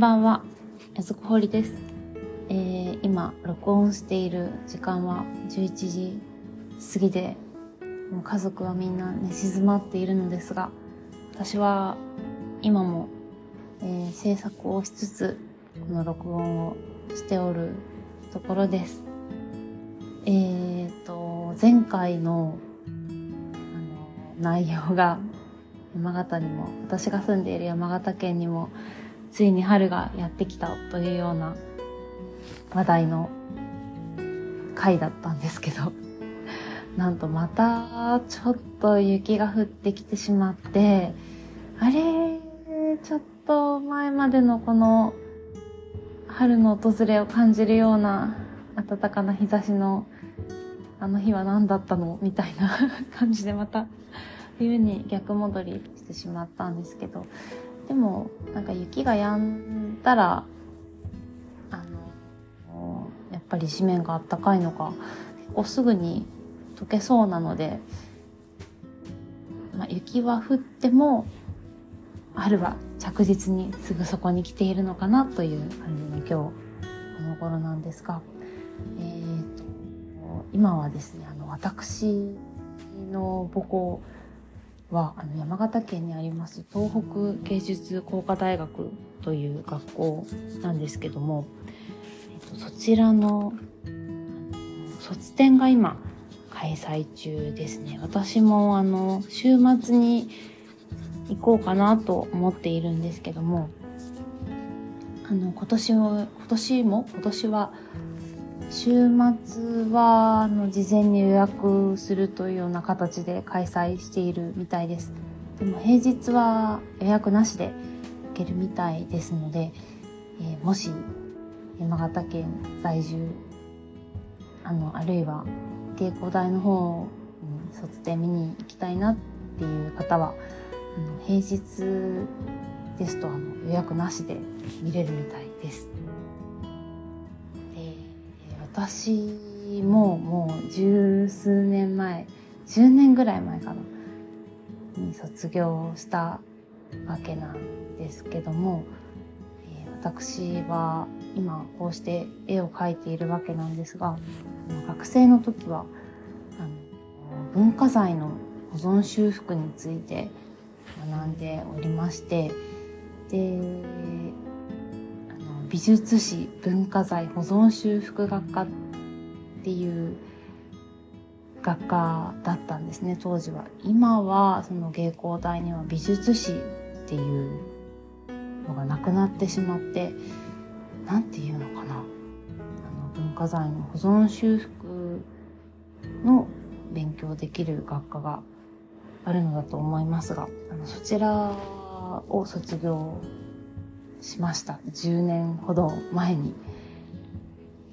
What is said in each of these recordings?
ばんは、やずこほりです。えー、今、録音している時間は11時過ぎで、もう家族はみんな寝静まっているのですが、私は今も、えー、制作をしつつ、この録音をしておるところです。えーと、前回のあの内容が山形にも、私が住んでいる山形県にもついに春がやってきたというような話題の回だったんですけど、なんとまたちょっと雪が降ってきてしまって、あれ、ちょっと前までのこの春の訪れを感じるような暖かな日差しのあの日は何だったのみたいな感じでまた冬に逆戻りしてしまったんですけどでもなんか雪が止んだらあのやっぱり地面があったかいのか結構すぐに溶けそうなので、まあ、雪は降っても春は着実にすぐそこに来ているのかなという感じの今日この頃なんですが、えーと、今はですねあの私の母校はあの山形県にあります東北芸術工科大学という学校なんですけども、えっと、そちらの卒展が今開催中ですね。私もあの週末に行こうかなと思っているんですけどもあの今年も今年も今年は週末はあの事前に予約するというような形で開催しているみたいです。でも平日は予約なしで行けるみたいですので、えー、もし山形県在住あのあるいは稽古台の方に卒展見に行きたいなっていう方はあの平日ですとあの予約なしで見れるみたいです。私ももう十数年前10年ぐらい前かなに卒業したわけなんですけども、えー、私は今こうして絵を描いているわけなんですが学生の時はあの文化財の保存修復について学んでおりましてで美術史文化財保存修復学科っていう学科だったんですね当時は。今はその芸工大には美術史っていうのがなくなってしまって何て言うのかな。あの文化財の保存修復の勉強できる学科があるのだと思いますがあのそちらを卒業しました。10年ほど前に、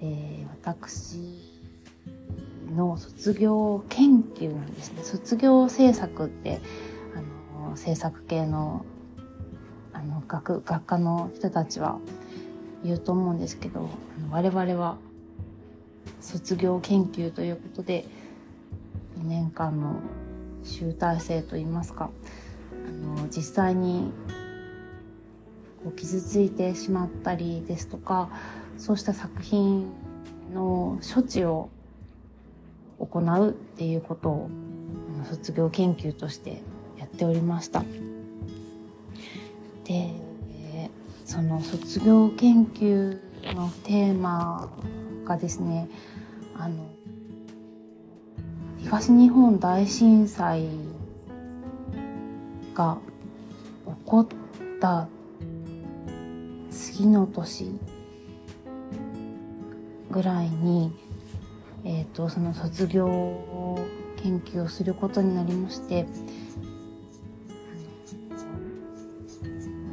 えー、私の卒業研究なんですね。卒業制作ってあの制作系のあの学学科の人たちは言うと思うんですけど我々は卒業研究ということで2年間の集大成といいますかあの実際にこう傷ついてしまったりですとかそうした作品の処置を行うっていうことを卒業研究としてやっておりました。でその卒業研究のテーマがですねあの東日本大震災が起こった次の年ぐらいに、えーと、その卒業研究をすることになりまして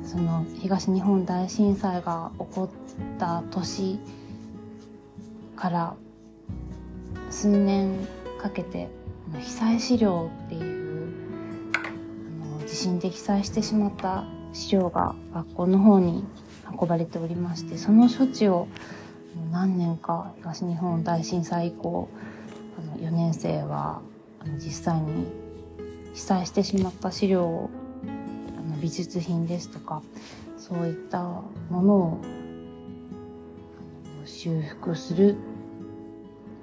その東日本大震災が起こった年から数年かけて被災資料っていう地震で被災してしまった資料が学校の方に運ばれておりましてその処置を何年か東日本大震災以降あの4年生はあの実際に被災してしまった資料をあの美術品ですとかそういったものを修復する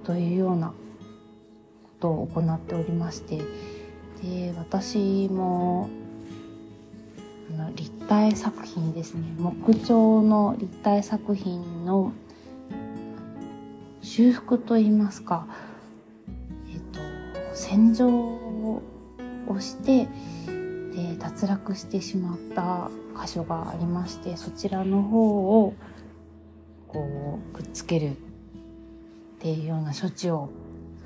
というようなことを行っておりましてで私もの立体作品ですね。木彫の立体作品の修復といいますか、えっと、洗浄をしてで脱落してしまった箇所がありましてそちらの方をこうくっつけるっていうような処置を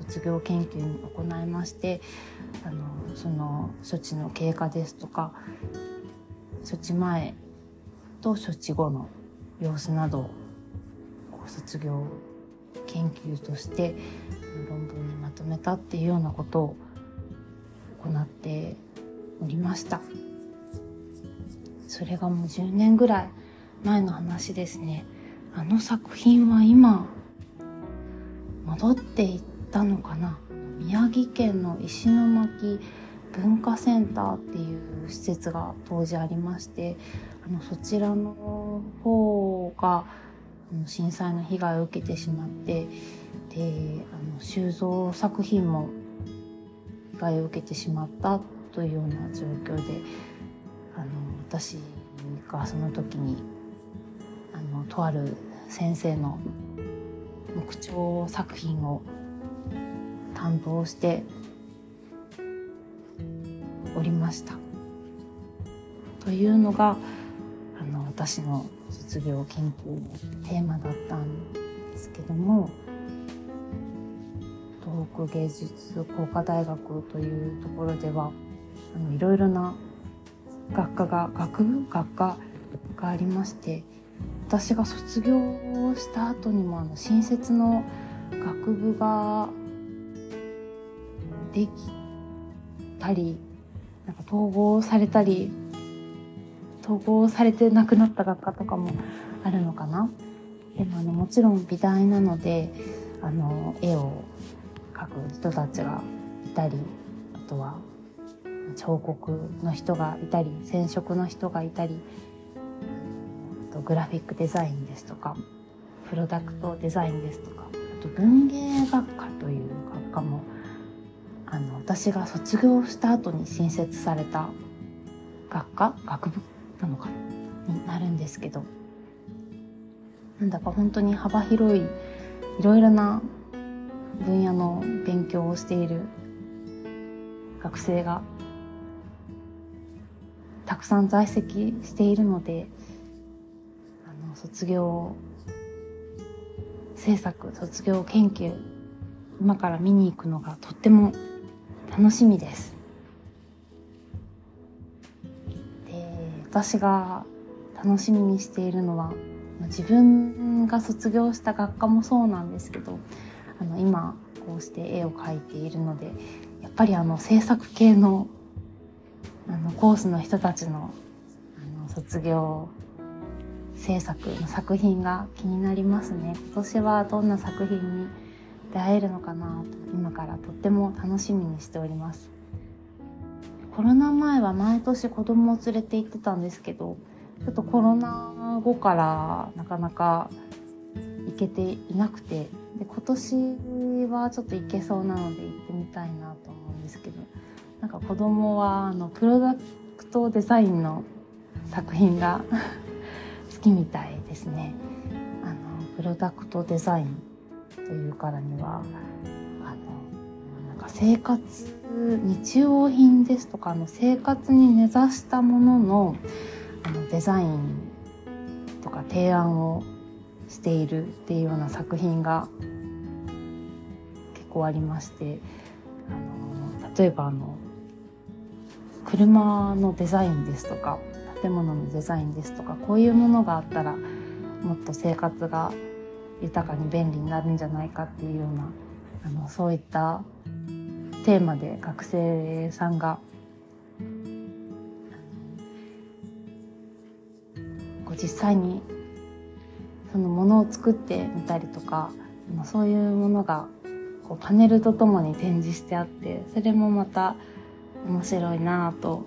卒業研究に行いましてあのその処置の経過ですとか処置前と処置後の様子などを卒業研究として論文にまとめたっていうようなことを行っておりました。それがもう10年ぐらい前の話ですね。あの作品は今戻っていったのかな。宮城県の石巻文化センターっていう施設が当時ありましてあのそちらの方が震災の被害を受けてしまってであの収蔵作品も被害を受けてしまったというような状況であの私がその時にあのとある先生の木彫作品を担当しておりました。というのがあの私の卒業研究のテーマだったんですけども東北芸術工科大学というところではあのいろいろな学科が学部学科がありまして私が卒業した後にもあの新設の学部ができたりなんか統合されたり統合されてなくなった学科とかもあるのかな？でもあのもちろん美大なのであの絵を描く人たちがいたりあとは彫刻の人がいたり染色の人がいたりとグラフィックデザインですとかプロダクトデザインですとかあと文芸学科という学科もあの私が卒業した後に新設された学科？学部なのか？になるんですけど。なんだか本当に幅広いいろいろな分野の勉強をしている学生がたくさん在籍しているのであの卒業制作卒業研究今から見に行くのがとっても楽しみです。で私が楽しみにしているのは自分が卒業した学科もそうなんですけどあの今こうして絵を描いているのでやっぱりあの制作系のあのコースの人たちのあの卒業制作の作品が気になりますね今年はどんな作品に出会えるのかなと今からとっても楽しみにしておりますコロナ前は毎年子供を連れて行ってたんですけどちょっとコロナ後からなかなか行けていなくてで今年はちょっと行けそうなので行ってみたいなと思うんですけどなんか子供はあのプロダクトデザインの作品が 好きみたいですね。あのプロダクトデザインというからにはあのなんか生活日用品ですとかの生活に根ざしたもののあのデザインとか提案をしているっていうような作品が結構ありましてあの例えばあの車のデザインですとか建物のデザインですとかこういうものがあったらもっと生活が豊かに便利になるんじゃないかっていうようなあのそういったテーマで学生さんがこう実際にそのものを作ってみたりとかそういうものがこうパネルとともに展示してあってそれもまた面白いなと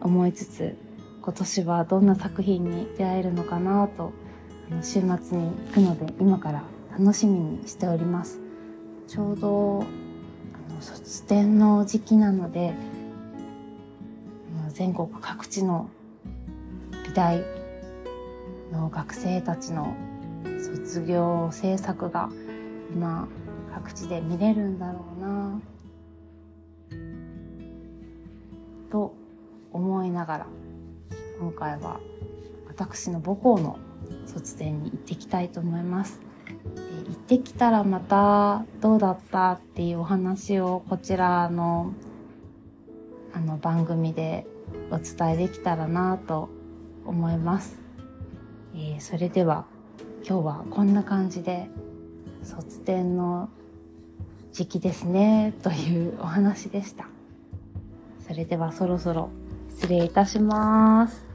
思いつつ今年はどんな作品に出会えるのかなと週末に行くので今から楽しみにしております。ちょうどあの卒展の時期なので全国各地の美大の学生たちの卒業制作が今各地で見れるんだろうなと思いながら今回は私の母校の卒展に行ってきたいと思います。行ってきたらまたどうだったっていうお話をこちらのあの番組でお伝えできたらなと思います。えー、それでは今日はこんな感じで卒展の時期ですねというお話でした。それではそろそろ失礼いたします。